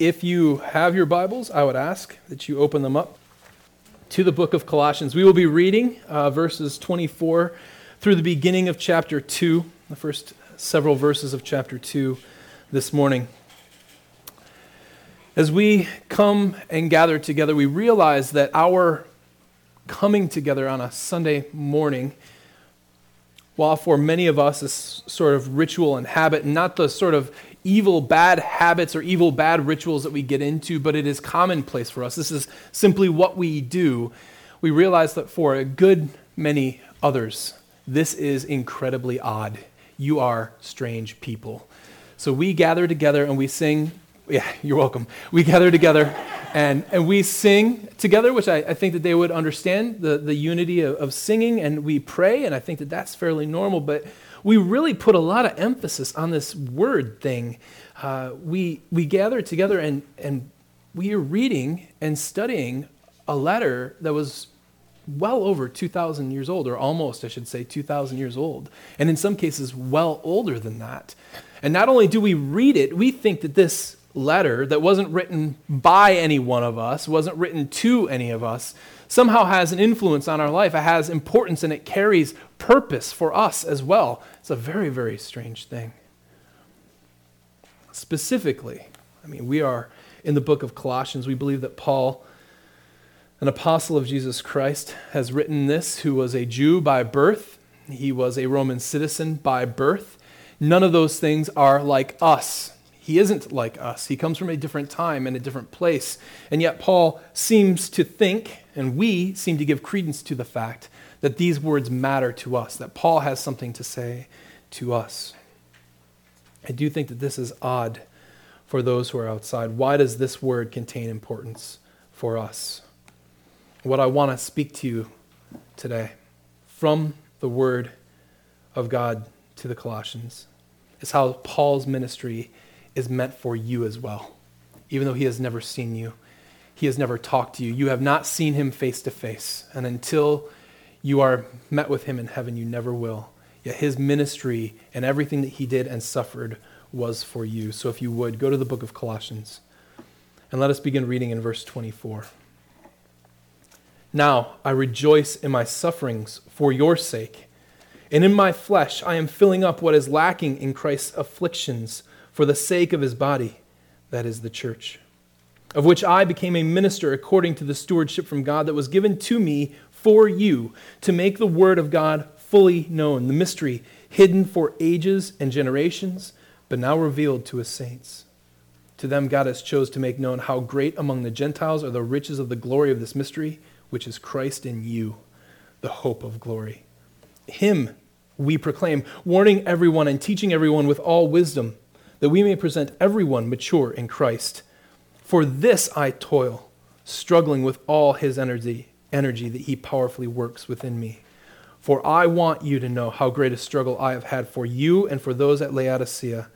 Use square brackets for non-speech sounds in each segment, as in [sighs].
If you have your Bibles, I would ask that you open them up to the book of Colossians. We will be reading uh, verses 24 through the beginning of chapter 2, the first several verses of chapter 2 this morning. As we come and gather together, we realize that our coming together on a Sunday morning, while for many of us is sort of ritual and habit, not the sort of evil, bad habits or evil, bad rituals that we get into, but it is commonplace for us. This is simply what we do. We realize that for a good many others, this is incredibly odd. You are strange people. So we gather together and we sing. Yeah, [laughs] you're welcome. We gather together and, and we sing together, which I, I think that they would understand the, the unity of, of singing, and we pray, and I think that that's fairly normal. But we really put a lot of emphasis on this word thing. Uh, we, we gather together and, and we are reading and studying a letter that was well over 2,000 years old, or almost, I should say, 2,000 years old, and in some cases, well older than that. And not only do we read it, we think that this letter that wasn't written by any one of us, wasn't written to any of us, somehow has an influence on our life. It has importance and it carries purpose for us as well. It's a very, very strange thing. Specifically, I mean, we are in the book of Colossians. We believe that Paul, an apostle of Jesus Christ, has written this, who was a Jew by birth. He was a Roman citizen by birth. None of those things are like us. He isn't like us. He comes from a different time and a different place. And yet, Paul seems to think, and we seem to give credence to the fact, that these words matter to us, that Paul has something to say to us. I do think that this is odd for those who are outside. Why does this word contain importance for us? What I want to speak to you today from the word of God to the Colossians is how Paul's ministry is meant for you as well. Even though he has never seen you, he has never talked to you. You have not seen him face to face. And until you are met with him in heaven, you never will. Yet his ministry and everything that he did and suffered was for you. So if you would, go to the book of Colossians and let us begin reading in verse 24. Now I rejoice in my sufferings for your sake, and in my flesh I am filling up what is lacking in Christ's afflictions for the sake of his body, that is the church, of which I became a minister according to the stewardship from God that was given to me for you to make the word of God fully known, the mystery hidden for ages and generations, but now revealed to his saints. To them God has chose to make known how great among the Gentiles are the riches of the glory of this mystery, which is Christ in you, the hope of glory. Him we proclaim, warning everyone and teaching everyone with all wisdom that we may present everyone mature in Christ. For this I toil, struggling with all his energy, energy that he powerfully works within me. For I want you to know how great a struggle I have had for you and for those at Laodicea,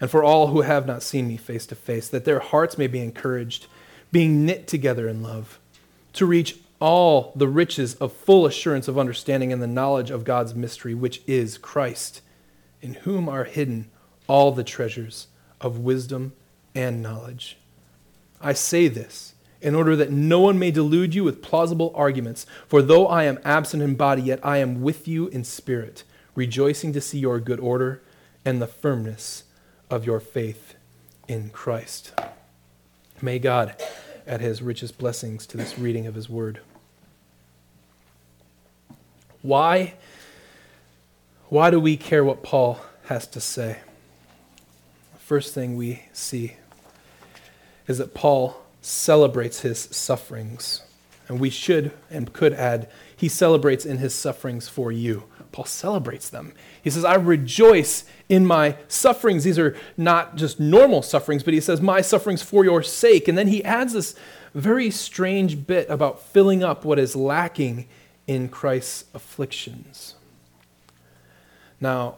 and for all who have not seen me face to face, that their hearts may be encouraged, being knit together in love, to reach all the riches of full assurance of understanding and the knowledge of God's mystery, which is Christ, in whom are hidden all the treasures of wisdom and knowledge. I say this in order that no one may delude you with plausible arguments. For though I am absent in body, yet I am with you in spirit, rejoicing to see your good order and the firmness of your faith in Christ. May God add his richest blessings to this reading of his word. Why, why do we care what Paul has to say? First thing we see is that Paul celebrates his sufferings. And we should and could add, he celebrates in his sufferings for you. Paul celebrates them. He says, I rejoice in my sufferings. These are not just normal sufferings, but he says, My sufferings for your sake. And then he adds this very strange bit about filling up what is lacking in Christ's afflictions. Now,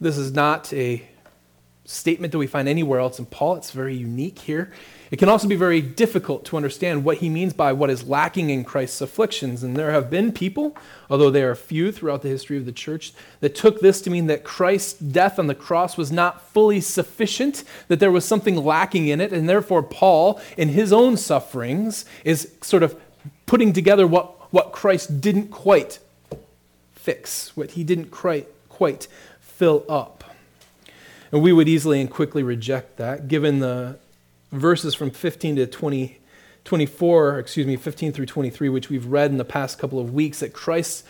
this is not a statement that we find anywhere else in Paul. It's very unique here. It can also be very difficult to understand what he means by what is lacking in Christ's afflictions. And there have been people, although they are few throughout the history of the church, that took this to mean that Christ's death on the cross was not fully sufficient, that there was something lacking in it. And therefore, Paul, in his own sufferings, is sort of putting together what, what Christ didn't quite fix, what he didn't quite, quite fill up. And we would easily and quickly reject that, given the verses from 15 to 20, 24, excuse me, 15 through 23, which we've read in the past couple of weeks, that Christ,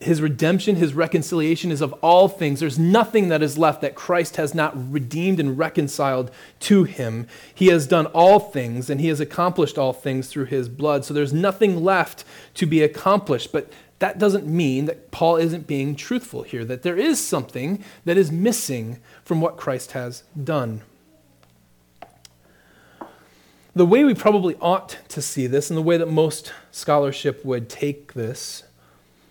his redemption, his reconciliation is of all things. There's nothing that is left that Christ has not redeemed and reconciled to him. He has done all things, and he has accomplished all things through his blood. So there's nothing left to be accomplished. But that doesn't mean that Paul isn't being truthful here, that there is something that is missing from what Christ has done. The way we probably ought to see this, and the way that most scholarship would take this,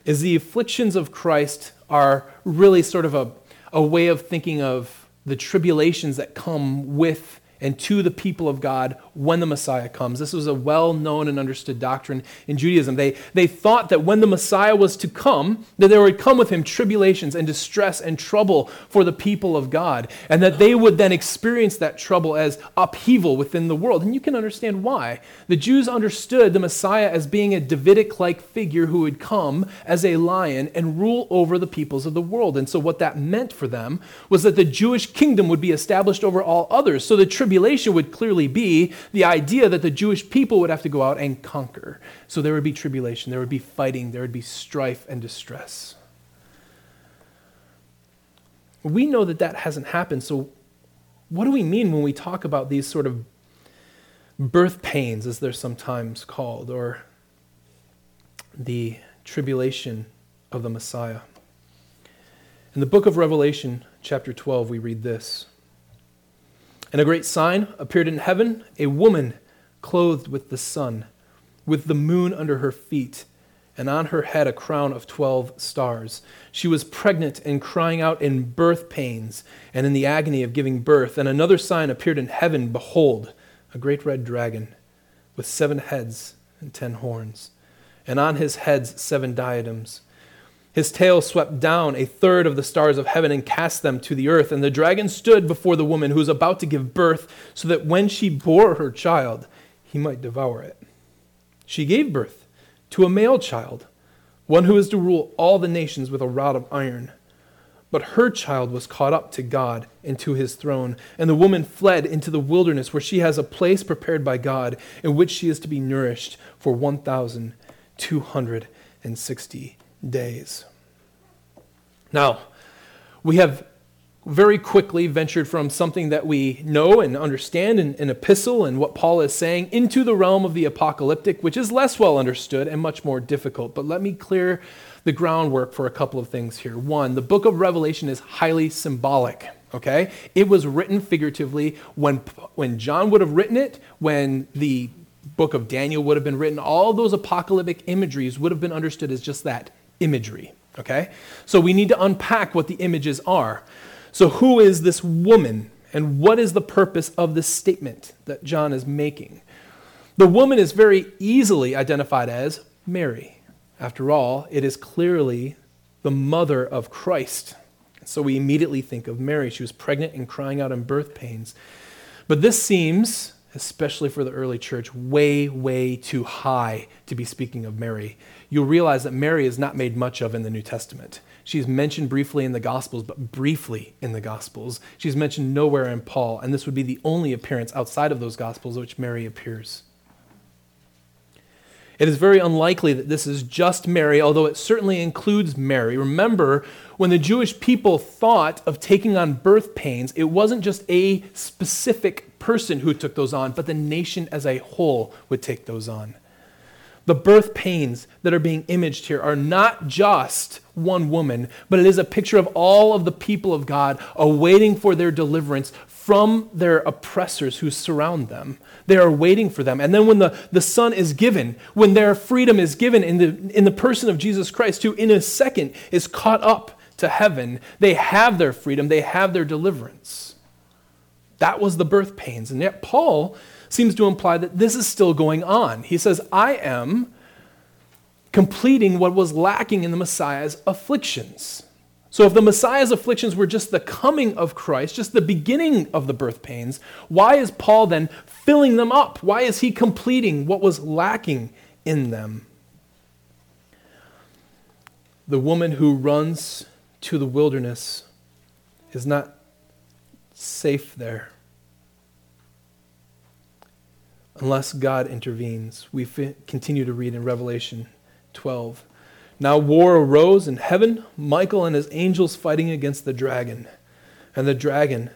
is the afflictions of Christ are really sort of a, a way of thinking of the tribulations that come with and to the people of God when the Messiah comes. This was a well known and understood doctrine in Judaism. They, they thought that when the Messiah was to come, that there would come with him tribulations and distress and trouble for the people of God, and that they would then experience that trouble as upheaval within the world. And you can understand why. The Jews understood the Messiah as being a Davidic like figure who would come as a lion and rule over the peoples of the world. And so, what that meant for them was that the Jewish kingdom would be established over all others. So, the tribulation would clearly be the idea that the Jewish people would have to go out and conquer. So there would be tribulation, there would be fighting, there would be strife and distress. We know that that hasn't happened. So, what do we mean when we talk about these sort of birth pains, as they're sometimes called, or the tribulation of the Messiah? In the book of Revelation, chapter 12, we read this. And a great sign appeared in heaven a woman clothed with the sun, with the moon under her feet, and on her head a crown of twelve stars. She was pregnant and crying out in birth pains and in the agony of giving birth. And another sign appeared in heaven Behold, a great red dragon with seven heads and ten horns, and on his heads seven diadems his tail swept down a third of the stars of heaven and cast them to the earth. And the dragon stood before the woman who was about to give birth, so that when she bore her child, he might devour it. She gave birth to a male child, one who is to rule all the nations with a rod of iron. But her child was caught up to God and to his throne. And the woman fled into the wilderness, where she has a place prepared by God, in which she is to be nourished for 1,260 days. Now, we have very quickly ventured from something that we know and understand in an epistle and what Paul is saying into the realm of the apocalyptic, which is less well understood and much more difficult. But let me clear the groundwork for a couple of things here. One, the book of Revelation is highly symbolic. Okay? It was written figuratively when, when John would have written it, when the book of Daniel would have been written, all those apocalyptic imageries would have been understood as just that imagery. Okay? So we need to unpack what the images are. So, who is this woman, and what is the purpose of this statement that John is making? The woman is very easily identified as Mary. After all, it is clearly the mother of Christ. So we immediately think of Mary. She was pregnant and crying out in birth pains. But this seems, especially for the early church, way, way too high to be speaking of Mary you'll realize that Mary is not made much of in the New Testament. She's mentioned briefly in the Gospels, but briefly in the Gospels. She's mentioned nowhere in Paul, and this would be the only appearance outside of those Gospels which Mary appears. It is very unlikely that this is just Mary, although it certainly includes Mary. Remember, when the Jewish people thought of taking on birth pains, it wasn't just a specific person who took those on, but the nation as a whole would take those on. The birth pains that are being imaged here are not just one woman, but it is a picture of all of the people of God awaiting for their deliverance from their oppressors who surround them. They are waiting for them. And then when the, the Son is given, when their freedom is given in the, in the person of Jesus Christ, who in a second is caught up to heaven. They have their freedom, they have their deliverance. That was the birth pains. And yet, Paul seems to imply that this is still going on. He says, I am completing what was lacking in the Messiah's afflictions. So, if the Messiah's afflictions were just the coming of Christ, just the beginning of the birth pains, why is Paul then filling them up? Why is he completing what was lacking in them? The woman who runs to the wilderness is not safe there unless God intervenes. We continue to read in Revelation 12. Now war arose in heaven, Michael and his angels fighting against the dragon. And the dragon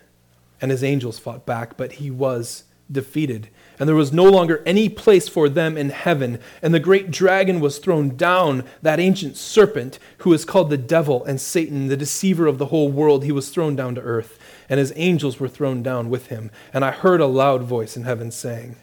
and his angels fought back, but he was defeated. And there was no longer any place for them in heaven. And the great dragon was thrown down, that ancient serpent who is called the devil and Satan, the deceiver of the whole world. He was thrown down to earth, and his angels were thrown down with him. And I heard a loud voice in heaven saying,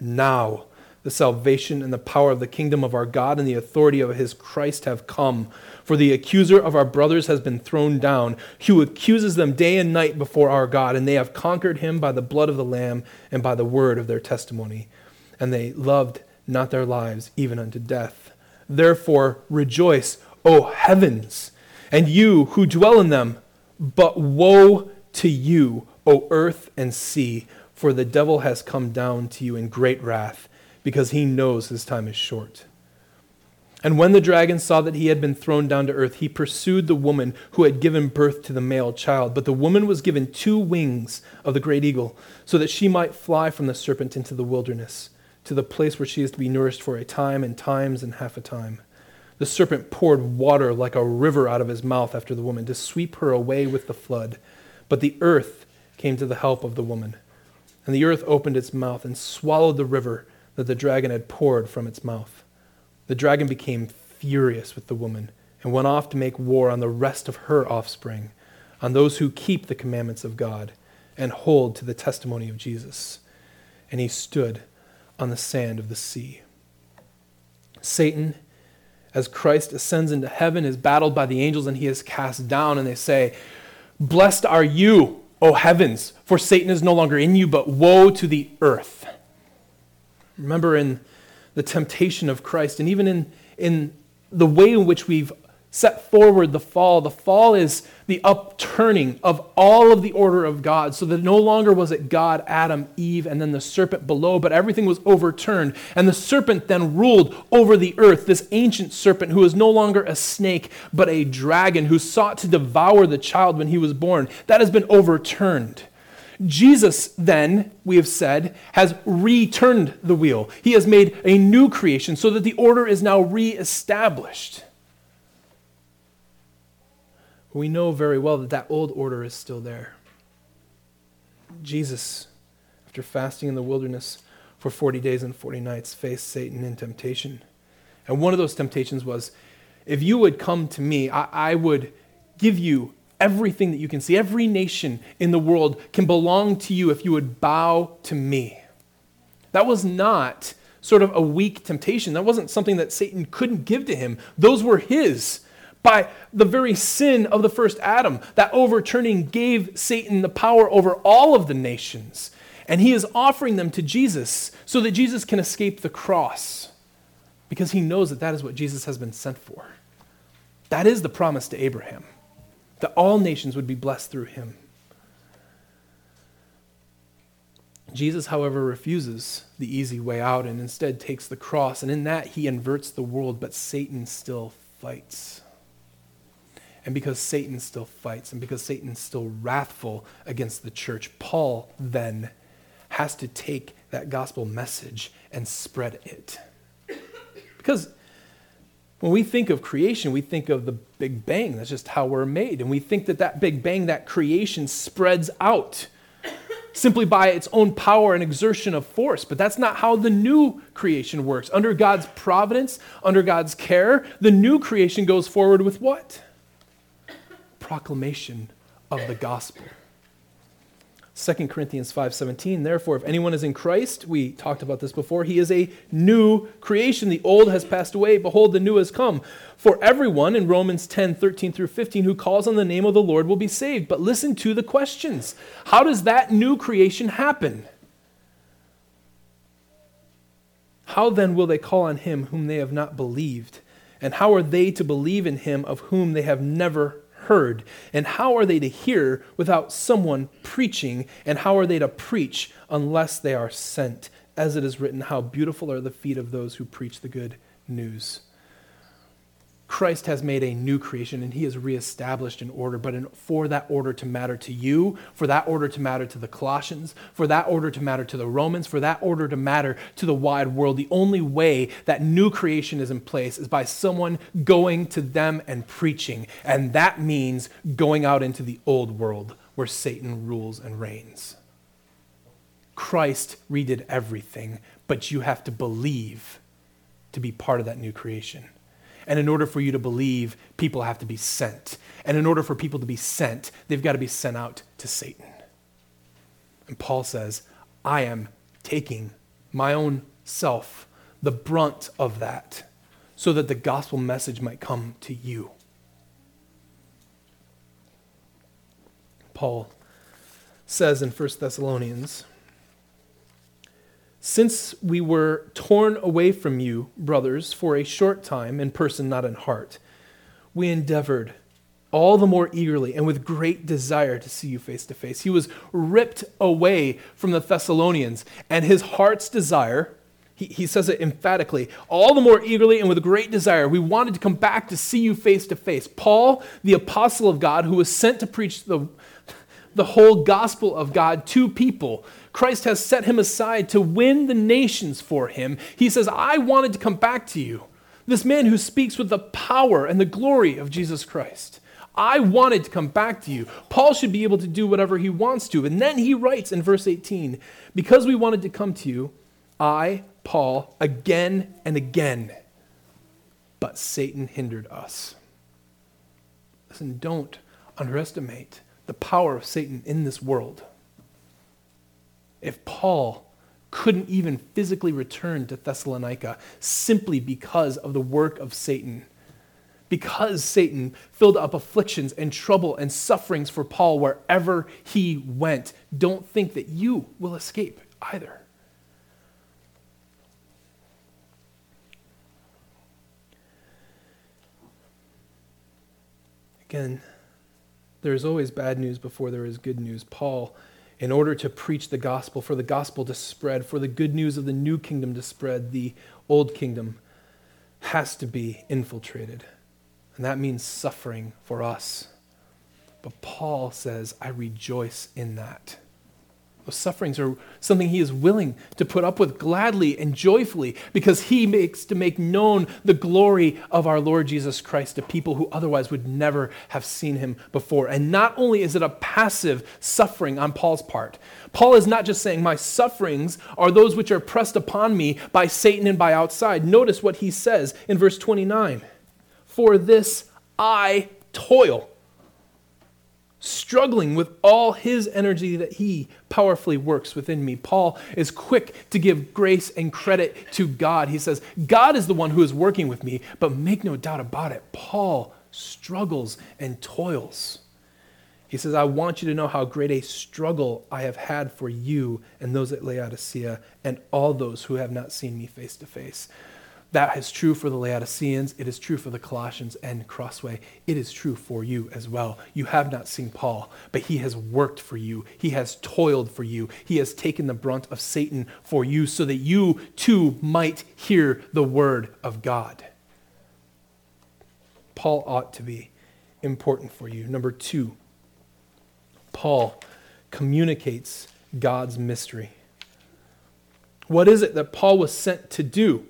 Now the salvation and the power of the kingdom of our God and the authority of his Christ have come. For the accuser of our brothers has been thrown down, who accuses them day and night before our God, and they have conquered him by the blood of the Lamb and by the word of their testimony. And they loved not their lives even unto death. Therefore rejoice, O heavens, and you who dwell in them. But woe to you, O earth and sea, for the devil has come down to you in great wrath because he knows his time is short. And when the dragon saw that he had been thrown down to earth, he pursued the woman who had given birth to the male child. But the woman was given two wings of the great eagle, so that she might fly from the serpent into the wilderness, to the place where she is to be nourished for a time and times and half a time. The serpent poured water like a river out of his mouth after the woman to sweep her away with the flood. But the earth came to the help of the woman. And the earth opened its mouth and swallowed the river that the dragon had poured from its mouth. The dragon became furious with the woman and went off to make war on the rest of her offspring, on those who keep the commandments of God and hold to the testimony of Jesus. And he stood on the sand of the sea. Satan, as Christ ascends into heaven, is battled by the angels and he is cast down, and they say, Blessed are you, O heavens, for Satan is no longer in you, but woe to the earth Remember in the temptation of Christ, and even in, in the way in which we've set forward the fall. The fall is the upturning of all of the order of God, so that no longer was it God, Adam, Eve, and then the serpent below, but everything was overturned. And the serpent then ruled over the earth, this ancient serpent who is no longer a snake, but a dragon who sought to devour the child when he was born. That has been overturned. Jesus, then, we have said, has returned the wheel. He has made a new creation so that the order is now reestablished. We know very well that that old order is still there. Jesus, after fasting in the wilderness for 40 days and 40 nights, faced Satan in temptation. And one of those temptations was if you would come to me, I, I would give you everything that you can see, every nation in the world can belong to you if you would bow to me. That was not sort of a weak temptation. That wasn't something that Satan couldn't give to him. Those were his. By the very sin of the first Adam, that overturning gave Satan the power over all of the nations. And he is offering them to Jesus so that Jesus can escape the cross because he knows that that is what Jesus has been sent for. That is the promise to Abraham that all nations would be blessed through him. Jesus, however, refuses the easy way out and instead takes the cross, and in that he inverts the world, but Satan still fights. And because Satan still fights, and because Satan still wrathful against the church, Paul then has to take that gospel message and spread it. Because when we think of creation, we think of the Big Bang. That's just how we're made. And we think that that Big Bang, that creation, spreads out simply by its own power and exertion of force. But that's not how the new creation works. Under God's providence, under God's care, the new creation goes forward with what? Proclamation of the gospel. 2 Corinthians 5:17 Therefore if anyone is in Christ we talked about this before he is a new creation. The old has passed away. Behold the new has come. For everyone in Romans 10:13 through 15 who calls on the name of the Lord will be saved. But listen to the questions. How does that new creation happen? How then will they call on him whom they have not believed? And how are they to believe in him of whom they have never heard? And how are they to hear without someone preaching? And how are they to preach unless they are sent? As it is written, How beautiful are the feet of those who preach the good news. Christ has made a new creation and he has reestablished an order. But in, for that order to matter to you, for that order to matter to the Colossians, for that order to matter to the Romans, for that order to matter to the wide world, the only way that new creation is in place is by someone going to them and preaching. And that means going out into the old world where Satan rules and reigns. Christ redid everything, but you have to believe to be part of that new creation. And in order for you to believe, people have to be sent. And in order for people to be sent, they've got to be sent out to Satan. And Paul says, I am taking my own self, the brunt of that, so that the gospel message might come to you. Paul says in 1 Thessalonians since we were torn away from you, brothers, for a short time, in person, not in heart, we endeavored all the more eagerly and with great desire to see you face to face. He was ripped away from the Thessalonians, and his heart's desire, he, he says it emphatically, all the more eagerly and with great desire, we wanted to come back to see you face to face. Paul, the apostle of God, who was sent to preach the, the whole gospel of God to people, Christ has set him aside to win the nations for him. He says, I wanted to come back to you. This man who speaks with the power and the glory of Jesus Christ. I wanted to come back to you. Paul should be able to do whatever he wants to. And then he writes in verse 18 Because we wanted to come to you, I, Paul, again and again, but Satan hindered us. Listen, don't underestimate the power of Satan in this world if Paul couldn't even physically return to Thessalonica simply because of the work of Satan. Because Satan filled up afflictions and trouble and sufferings for Paul wherever he went, don't think that you will escape either. Again, there is always bad news before there is good news. Paul in order to preach the gospel, for the gospel to spread, for the good news of the new kingdom to spread, the old kingdom has to be infiltrated. And that means suffering for us. But Paul says, I rejoice in that. Those sufferings are something he is willing to put up with gladly and joyfully because he makes to make known the glory of our Lord Jesus Christ to people who otherwise would never have seen him before. And not only is it a passive suffering on Paul's part, Paul is not just saying, My sufferings are those which are pressed upon me by Satan and by outside. Notice what he says in verse 29 For this I toil struggling with all his energy that he powerfully works within me. Paul is quick to give grace and credit to God. He says, God is the one who is working with me, but make no doubt about it, Paul struggles and toils. He says, I want you to know how great a struggle I have had for you and those at Laodicea and all those who have not seen me face to face. That is true for the Laodiceans. It is true for the Colossians and Crossway. It is true for you as well. You have not seen Paul, but he has worked for you. He has toiled for you. He has taken the brunt of Satan for you so that you too might hear the word of God. Paul ought to be important for you. Number two, Paul communicates God's mystery. What is it that Paul was sent to do?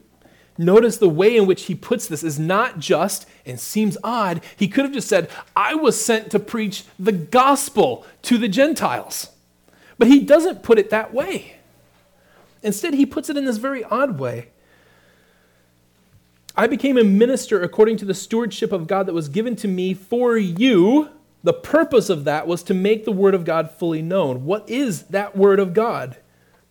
Notice the way in which he puts this is not just, and seems odd, he could have just said, I was sent to preach the gospel to the Gentiles. But he doesn't put it that way. Instead, he puts it in this very odd way. I became a minister according to the stewardship of God that was given to me for you, The purpose of that was to make the Word of God fully known. What is that Word of God?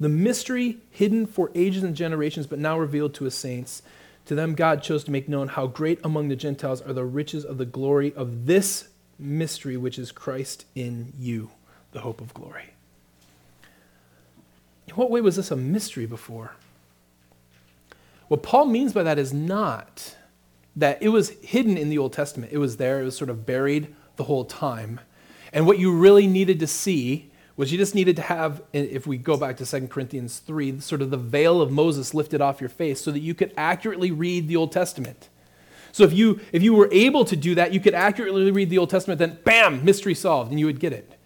The mystery hidden for ages and generations, but now revealed to his saints. To them, God chose to make known how great among the Gentiles are the riches of the glory of this mystery, which is Christ in you, the hope of glory. In what way was this a mystery before? What Paul means by that is not that it was hidden in the Old Testament. It was there, it was sort of buried the whole time. And what you really needed to see was you just needed to have, if we go back to 2 Corinthians 3, sort of the veil of Moses lifted off your face so that you could accurately read the Old Testament. So if you, if you were able to do that, you could accurately read the Old Testament, then bam, mystery solved, and you would get it.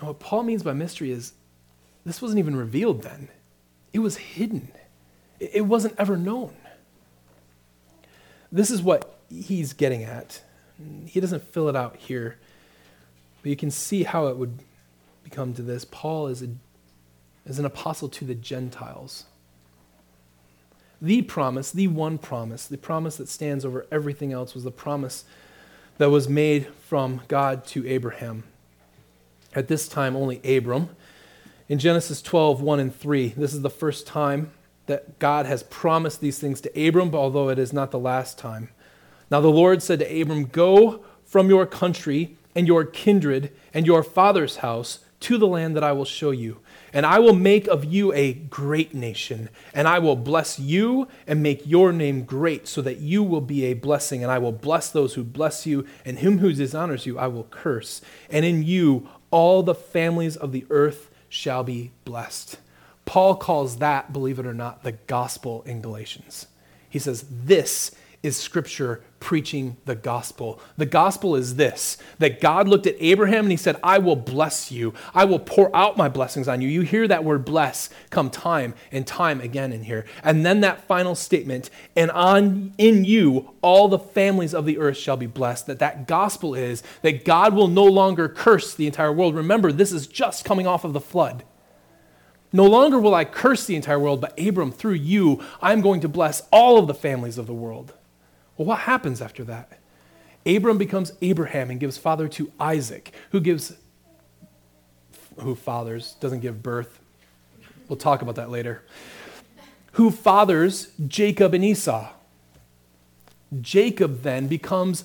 Now, what Paul means by mystery is this wasn't even revealed then, it was hidden, it wasn't ever known. This is what he's getting at. He doesn't fill it out here. But you can see how it would become to this. Paul is, a, is an apostle to the Gentiles. The promise, the one promise, the promise that stands over everything else, was the promise that was made from God to Abraham. At this time, only Abram. In Genesis 12, 1 and 3, this is the first time that God has promised these things to Abram, although it is not the last time. Now the Lord said to Abram, Go from your country and your kindred and your father's house to the land that I will show you. And I will make of you a great nation, and I will bless you and make your name great, so that you will be a blessing. And I will bless those who bless you, and him who dishonors you I will curse. And in you all the families of the earth shall be blessed. Paul calls that, believe it or not, the gospel in Galatians. He says, This is Scripture preaching the gospel. The gospel is this that God looked at Abraham and he said, I will bless you. I will pour out my blessings on you. You hear that word bless come time and time again in here. And then that final statement, and on in you all the families of the earth shall be blessed. That that gospel is that God will no longer curse the entire world. Remember, this is just coming off of the flood. No longer will I curse the entire world, but Abram, through you, I'm going to bless all of the families of the world. Well, what happens after that? Abram becomes Abraham and gives father to Isaac, who gives, who fathers, doesn't give birth. We'll talk about that later. Who fathers Jacob and Esau. Jacob then becomes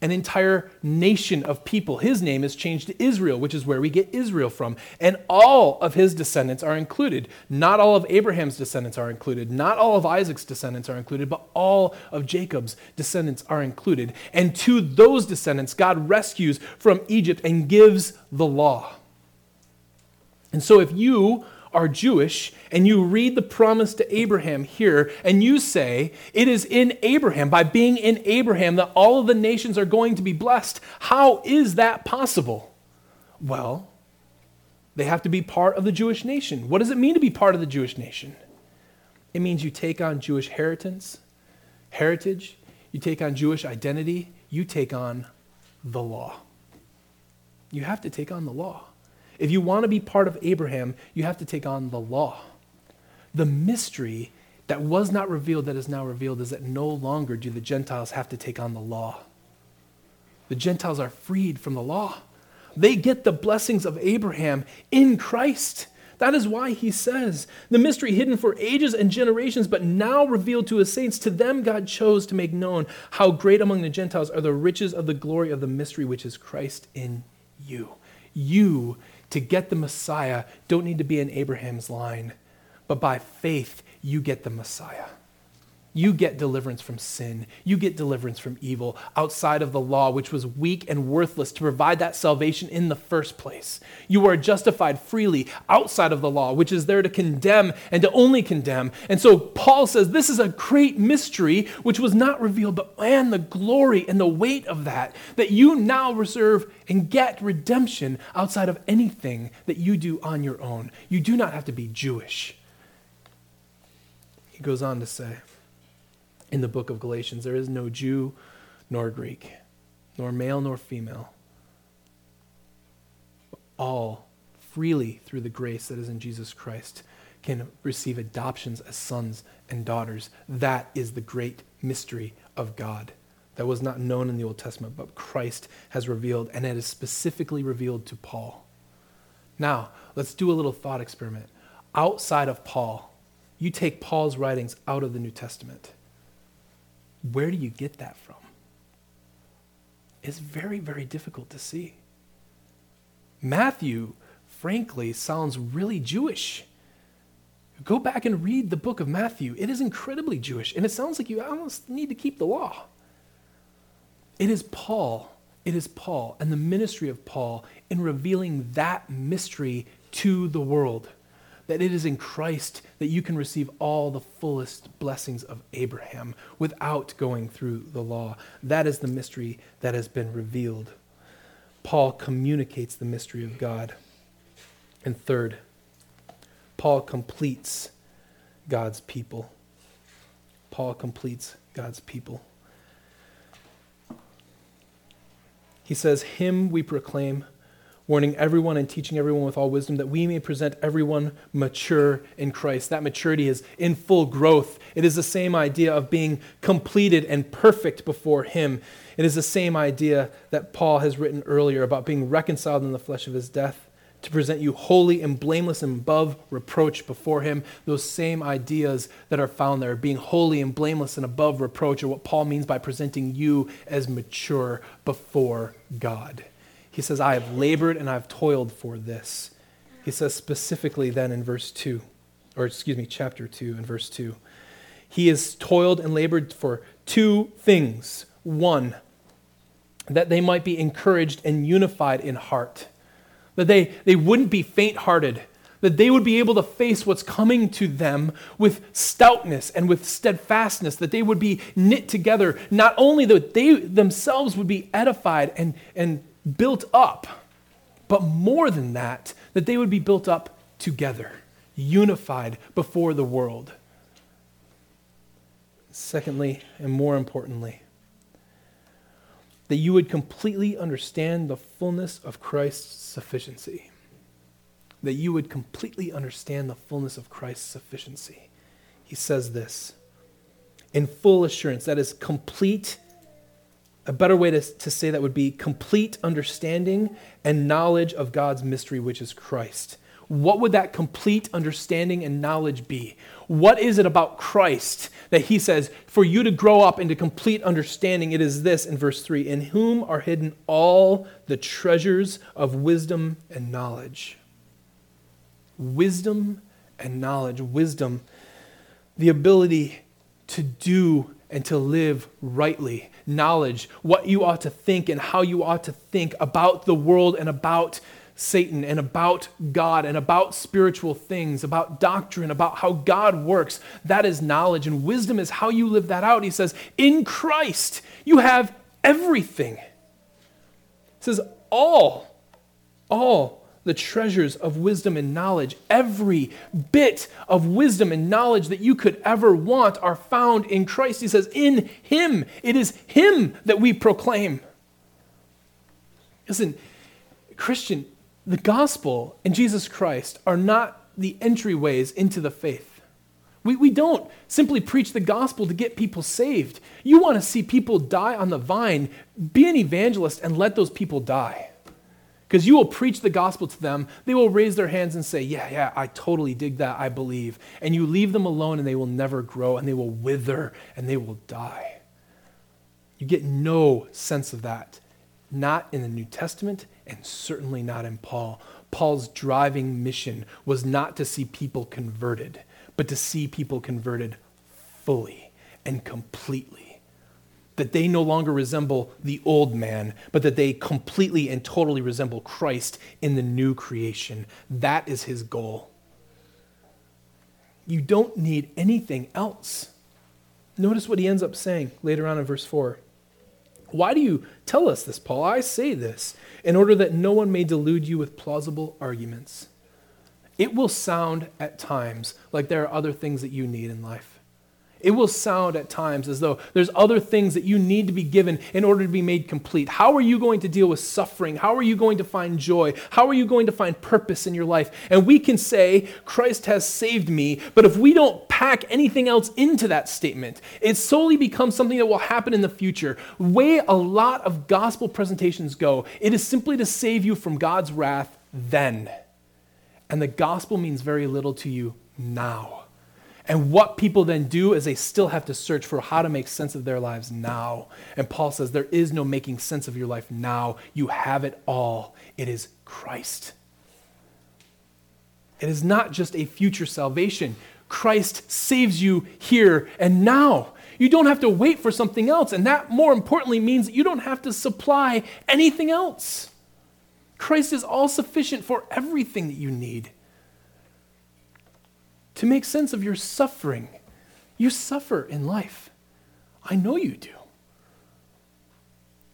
an entire nation of people. His name is changed to Israel, which is where we get Israel from. And all of his descendants are included. Not all of Abraham's descendants are included. Not all of Isaac's descendants are included, but all of Jacob's descendants are included. And to those descendants, God rescues from Egypt and gives the law. And so if you are Jewish and you read the promise to Abraham here and you say, it is in Abraham, by being in Abraham, that all of the nations are going to be blessed, how is that possible? Well, they have to be part of the Jewish nation. What does it mean to be part of the Jewish nation? It means you take on Jewish inheritance, heritage, you take on Jewish identity, you take on the law. You have to take on the law. If you want to be part of Abraham, you have to take on the law. The mystery that was not revealed that is now revealed is that no longer do the Gentiles have to take on the law. The Gentiles are freed from the law. They get the blessings of Abraham in Christ. That is why he says, the mystery hidden for ages and generations, but now revealed to his saints, to them God chose to make known how great among the Gentiles are the riches of the glory of the mystery which is Christ in you. You to get the Messiah don't need to be in Abraham's line, but by faith, you get the Messiah. You get deliverance from sin. You get deliverance from evil outside of the law, which was weak and worthless to provide that salvation in the first place. You are justified freely outside of the law, which is there to condemn and to only condemn. And so Paul says this is a great mystery which was not revealed, but man, the glory and the weight of that, that you now reserve and get redemption outside of anything that you do on your own. You do not have to be Jewish. He goes on to say, in the book of Galatians. There is no Jew nor Greek, nor male nor female. All freely through the grace that is in Jesus Christ can receive adoptions as sons and daughters. That is the great mystery of God. that was not known in the Old Testament, but Christ has revealed, and it is specifically revealed to Paul. Now, let's do a little thought experiment. Outside of Paul, you take Paul's writings out of the New Testament. Where do you get that from? It's very, very difficult to see. Matthew, frankly, sounds really Jewish. Go back and read the book of Matthew. It is incredibly Jewish, and it sounds like you almost need to keep the law. It is Paul, it is Paul and the ministry of Paul in revealing that mystery to the world. That it is in Christ that you can receive all the fullest blessings of Abraham without going through the law. That is the mystery that has been revealed. Paul communicates the mystery of God. And third, Paul completes God's people. Paul completes God's people. He says, Him we proclaim, warning everyone and teaching everyone with all wisdom, that we may present everyone mature in Christ. That maturity is in full growth. It is the same idea of being completed and perfect before Him. It is the same idea that Paul has written earlier about being reconciled in the flesh of His death to present you holy and blameless and above reproach before him. Those same ideas that are found there, being holy and blameless and above reproach, are what Paul means by presenting you as mature before God. He says, I have labored and I've toiled for this. He says specifically then in verse 2, or excuse me, chapter 2 and verse 2. He has toiled and labored for two things. One, that they might be encouraged and unified in heart that they, they wouldn't be faint hearted, that they would be able to face what's coming to them with stoutness and with steadfastness, that they would be knit together, not only that they themselves would be edified and, and built up, but more than that, that they would be built up together, unified before the world. Secondly, and more importantly, that you would completely understand the fullness of Christ's sufficiency. That you would completely understand the fullness of Christ's sufficiency. He says this in full assurance, that is complete. A better way to, to say that would be complete understanding and knowledge of God's mystery, which is Christ. What would that complete understanding and knowledge be? What is it about Christ that he says, for you to grow up into complete understanding? It is this in verse 3 In whom are hidden all the treasures of wisdom and knowledge. Wisdom and knowledge. Wisdom, the ability to do and to live rightly. Knowledge, what you ought to think and how you ought to think about the world and about Satan and about God and about spiritual things, about doctrine, about how God works. That is knowledge, and wisdom is how you live that out. He says, In Christ, you have everything. He says, All, all the treasures of wisdom and knowledge, every bit of wisdom and knowledge that you could ever want are found in Christ. He says, In Him, it is Him that we proclaim. Listen, Christian, the gospel and Jesus Christ are not the entryways into the faith. We, we don't simply preach the gospel to get people saved. You want to see people die on the vine, be an evangelist and let those people die. Because you will preach the gospel to them, they will raise their hands and say, Yeah, yeah, I totally dig that, I believe. And you leave them alone and they will never grow and they will wither and they will die. You get no sense of that not in the New Testament, and certainly not in Paul. Paul's driving mission was not to see people converted, but to see people converted fully and completely. That they no longer resemble the old man, but that they completely and totally resemble Christ in the new creation. That is his goal. You don't need anything else. Notice what he ends up saying later on in verse 4. Why do you tell us this, Paul? I say this in order that no one may delude you with plausible arguments. It will sound at times like there are other things that you need in life. It will sound at times as though there's other things that you need to be given in order to be made complete. How are you going to deal with suffering? How are you going to find joy? How are you going to find purpose in your life? And we can say, Christ has saved me, but if we don't pack anything else into that statement, it solely becomes something that will happen in the future. Way a lot of gospel presentations go, it is simply to save you from God's wrath then. And the gospel means very little to you now. And what people then do is they still have to search for how to make sense of their lives now. And Paul says there is no making sense of your life now. You have it all. It is Christ. It is not just a future salvation. Christ saves you here and now. You don't have to wait for something else. And that, more importantly, means that you don't have to supply anything else. Christ is all sufficient for everything that you need to make sense of your suffering. You suffer in life. I know you do.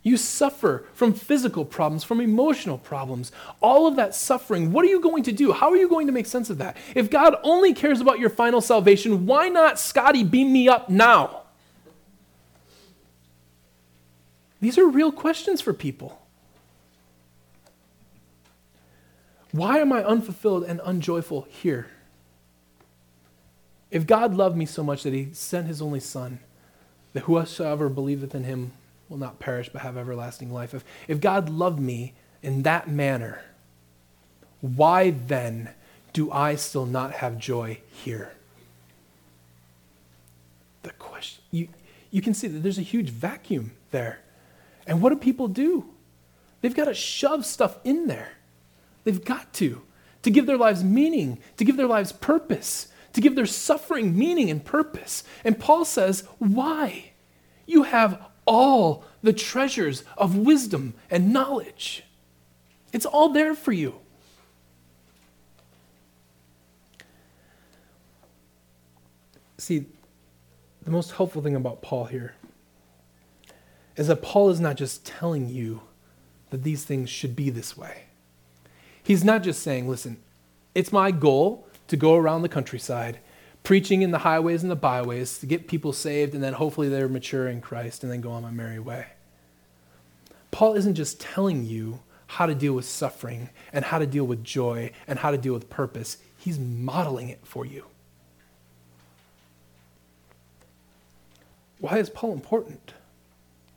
You suffer from physical problems, from emotional problems, all of that suffering. What are you going to do? How are you going to make sense of that? If God only cares about your final salvation, why not, Scotty, beam me up now? These are real questions for people. Why am I unfulfilled and unjoyful here? If God loved me so much that he sent his only Son, that whosoever believeth in him will not perish but have everlasting life. If, if God loved me in that manner, why then do I still not have joy here? The question, you, you can see that there's a huge vacuum there. And what do people do? They've got to shove stuff in there. They've got to, to give their lives meaning, to give their lives purpose to give their suffering meaning and purpose. And Paul says, Why? You have all the treasures of wisdom and knowledge. It's all there for you. See, the most helpful thing about Paul here is that Paul is not just telling you that these things should be this way. He's not just saying, listen, it's my goal to go around the countryside, preaching in the highways and the byways to get people saved, and then hopefully they're mature in Christ and then go on my merry way. Paul isn't just telling you how to deal with suffering and how to deal with joy and how to deal with purpose, he's modeling it for you. Why is Paul important?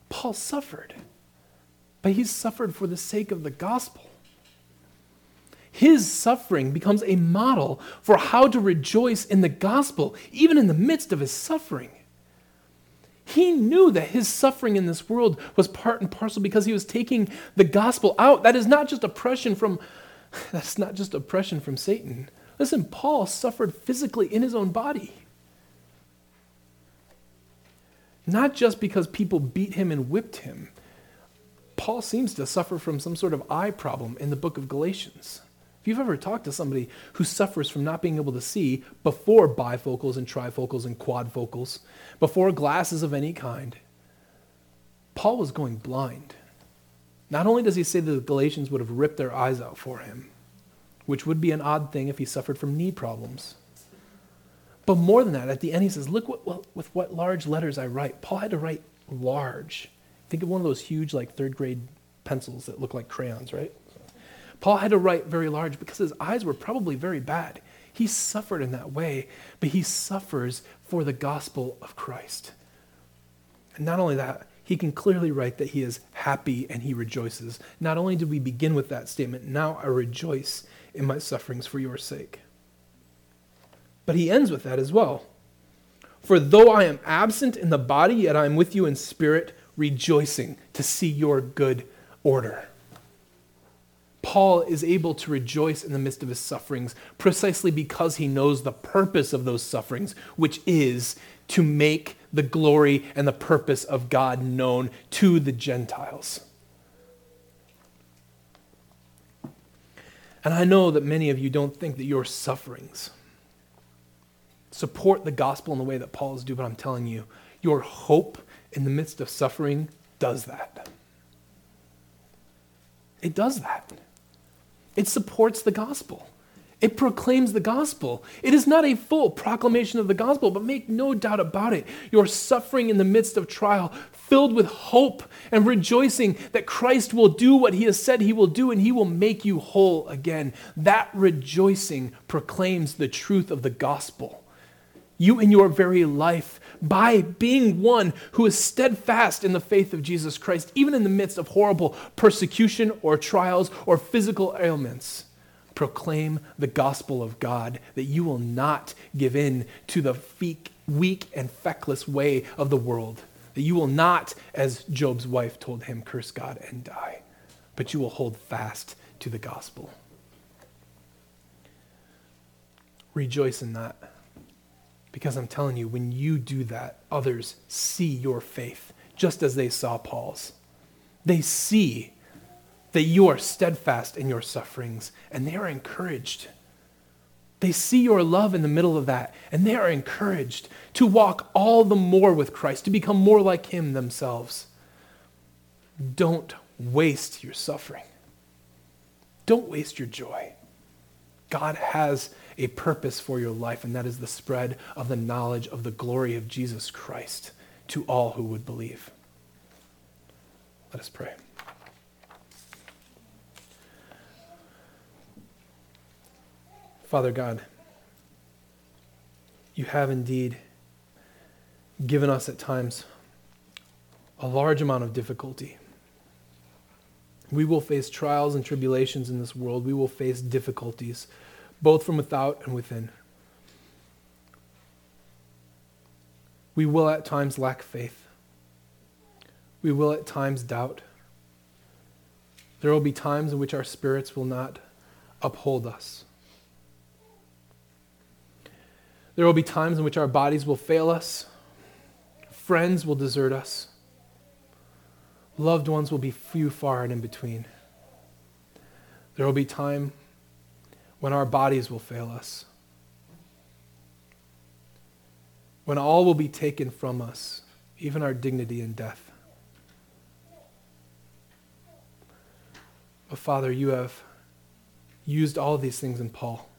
Paul suffered, but he suffered for the sake of the gospel his suffering becomes a model for how to rejoice in the gospel, even in the midst of his suffering. He knew that his suffering in this world was part and parcel because he was taking the gospel out. That is not just oppression from [sighs] that's not just oppression from Satan. Listen, Paul suffered physically in his own body. Not just because people beat him and whipped him. Paul seems to suffer from some sort of eye problem in the book of Galatians. If you've ever talked to somebody who suffers from not being able to see before bifocals and trifocals and quadfocals, before glasses of any kind, Paul was going blind. Not only does he say that the Galatians would have ripped their eyes out for him, which would be an odd thing if he suffered from knee problems. But more than that, at the end he says, Look what, well, with what large letters I write. Paul had to write large. Think of one of those huge, like third grade pencils that look like crayons, right? Paul had to write very large because his eyes were probably very bad. He suffered in that way, but he suffers for the gospel of Christ. And not only that, he can clearly write that he is happy and he rejoices. Not only did we begin with that statement, now I rejoice in my sufferings for your sake. But he ends with that as well. For though I am absent in the body, yet I am with you in spirit, rejoicing to see your good order. Paul is able to rejoice in the midst of his sufferings precisely because he knows the purpose of those sufferings, which is to make the glory and the purpose of God known to the Gentiles. And I know that many of you don't think that your sufferings support the gospel in the way that Paul is doing, but I'm telling you, your hope in the midst of suffering does that. It does that. It supports the gospel. It proclaims the gospel. It is not a full proclamation of the gospel, but make no doubt about it. Your suffering in the midst of trial, filled with hope and rejoicing that Christ will do what he has said he will do and he will make you whole again. That rejoicing proclaims the truth of the gospel. You in your very life, by being one who is steadfast in the faith of Jesus Christ, even in the midst of horrible persecution or trials or physical ailments proclaim the gospel of God, that you will not give in to the weak and feckless way of the world, that you will not, as Job's wife told him, curse God and die, but you will hold fast to the gospel. Rejoice in that. Because I'm telling you, when you do that, others see your faith, just as they saw Paul's. They see that you are steadfast in your sufferings, and they are encouraged. They see your love in the middle of that, and they are encouraged to walk all the more with Christ, to become more like Him themselves. Don't waste your suffering. Don't waste your joy. God has a purpose for your life, and that is the spread of the knowledge of the glory of Jesus Christ to all who would believe. Let us pray. Father God, you have indeed given us at times a large amount of difficulty. We will face trials and tribulations in this world. We will face difficulties, both from without and within. We will at times lack faith. We will at times doubt. There will be times in which our spirits will not uphold us. There will be times in which our bodies will fail us, friends will desert us, loved ones will be few, far, and in between. There will be time when our bodies will fail us, when all will be taken from us, even our dignity in death. But Father, you have used all these things in Paul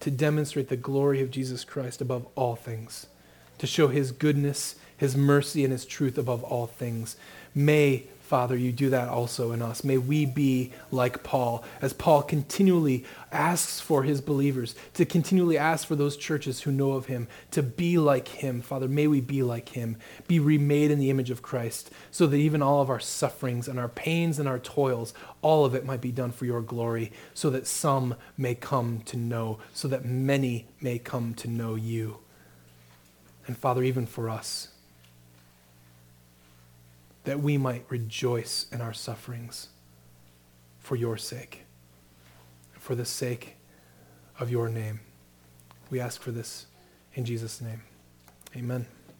to demonstrate the glory of Jesus Christ above all things, to show his goodness, his mercy, and his truth above all things. May Father, you do that also in us. May we be like Paul, as Paul continually asks for his believers, to continually ask for those churches who know of him, to be like him. Father, may we be like him, be remade in the image of Christ, so that even all of our sufferings and our pains and our toils, all of it might be done for your glory, so that some may come to know, so that many may come to know you. And Father, even for us, that we might rejoice in our sufferings for your sake, for the sake of your name. We ask for this in Jesus' name. Amen.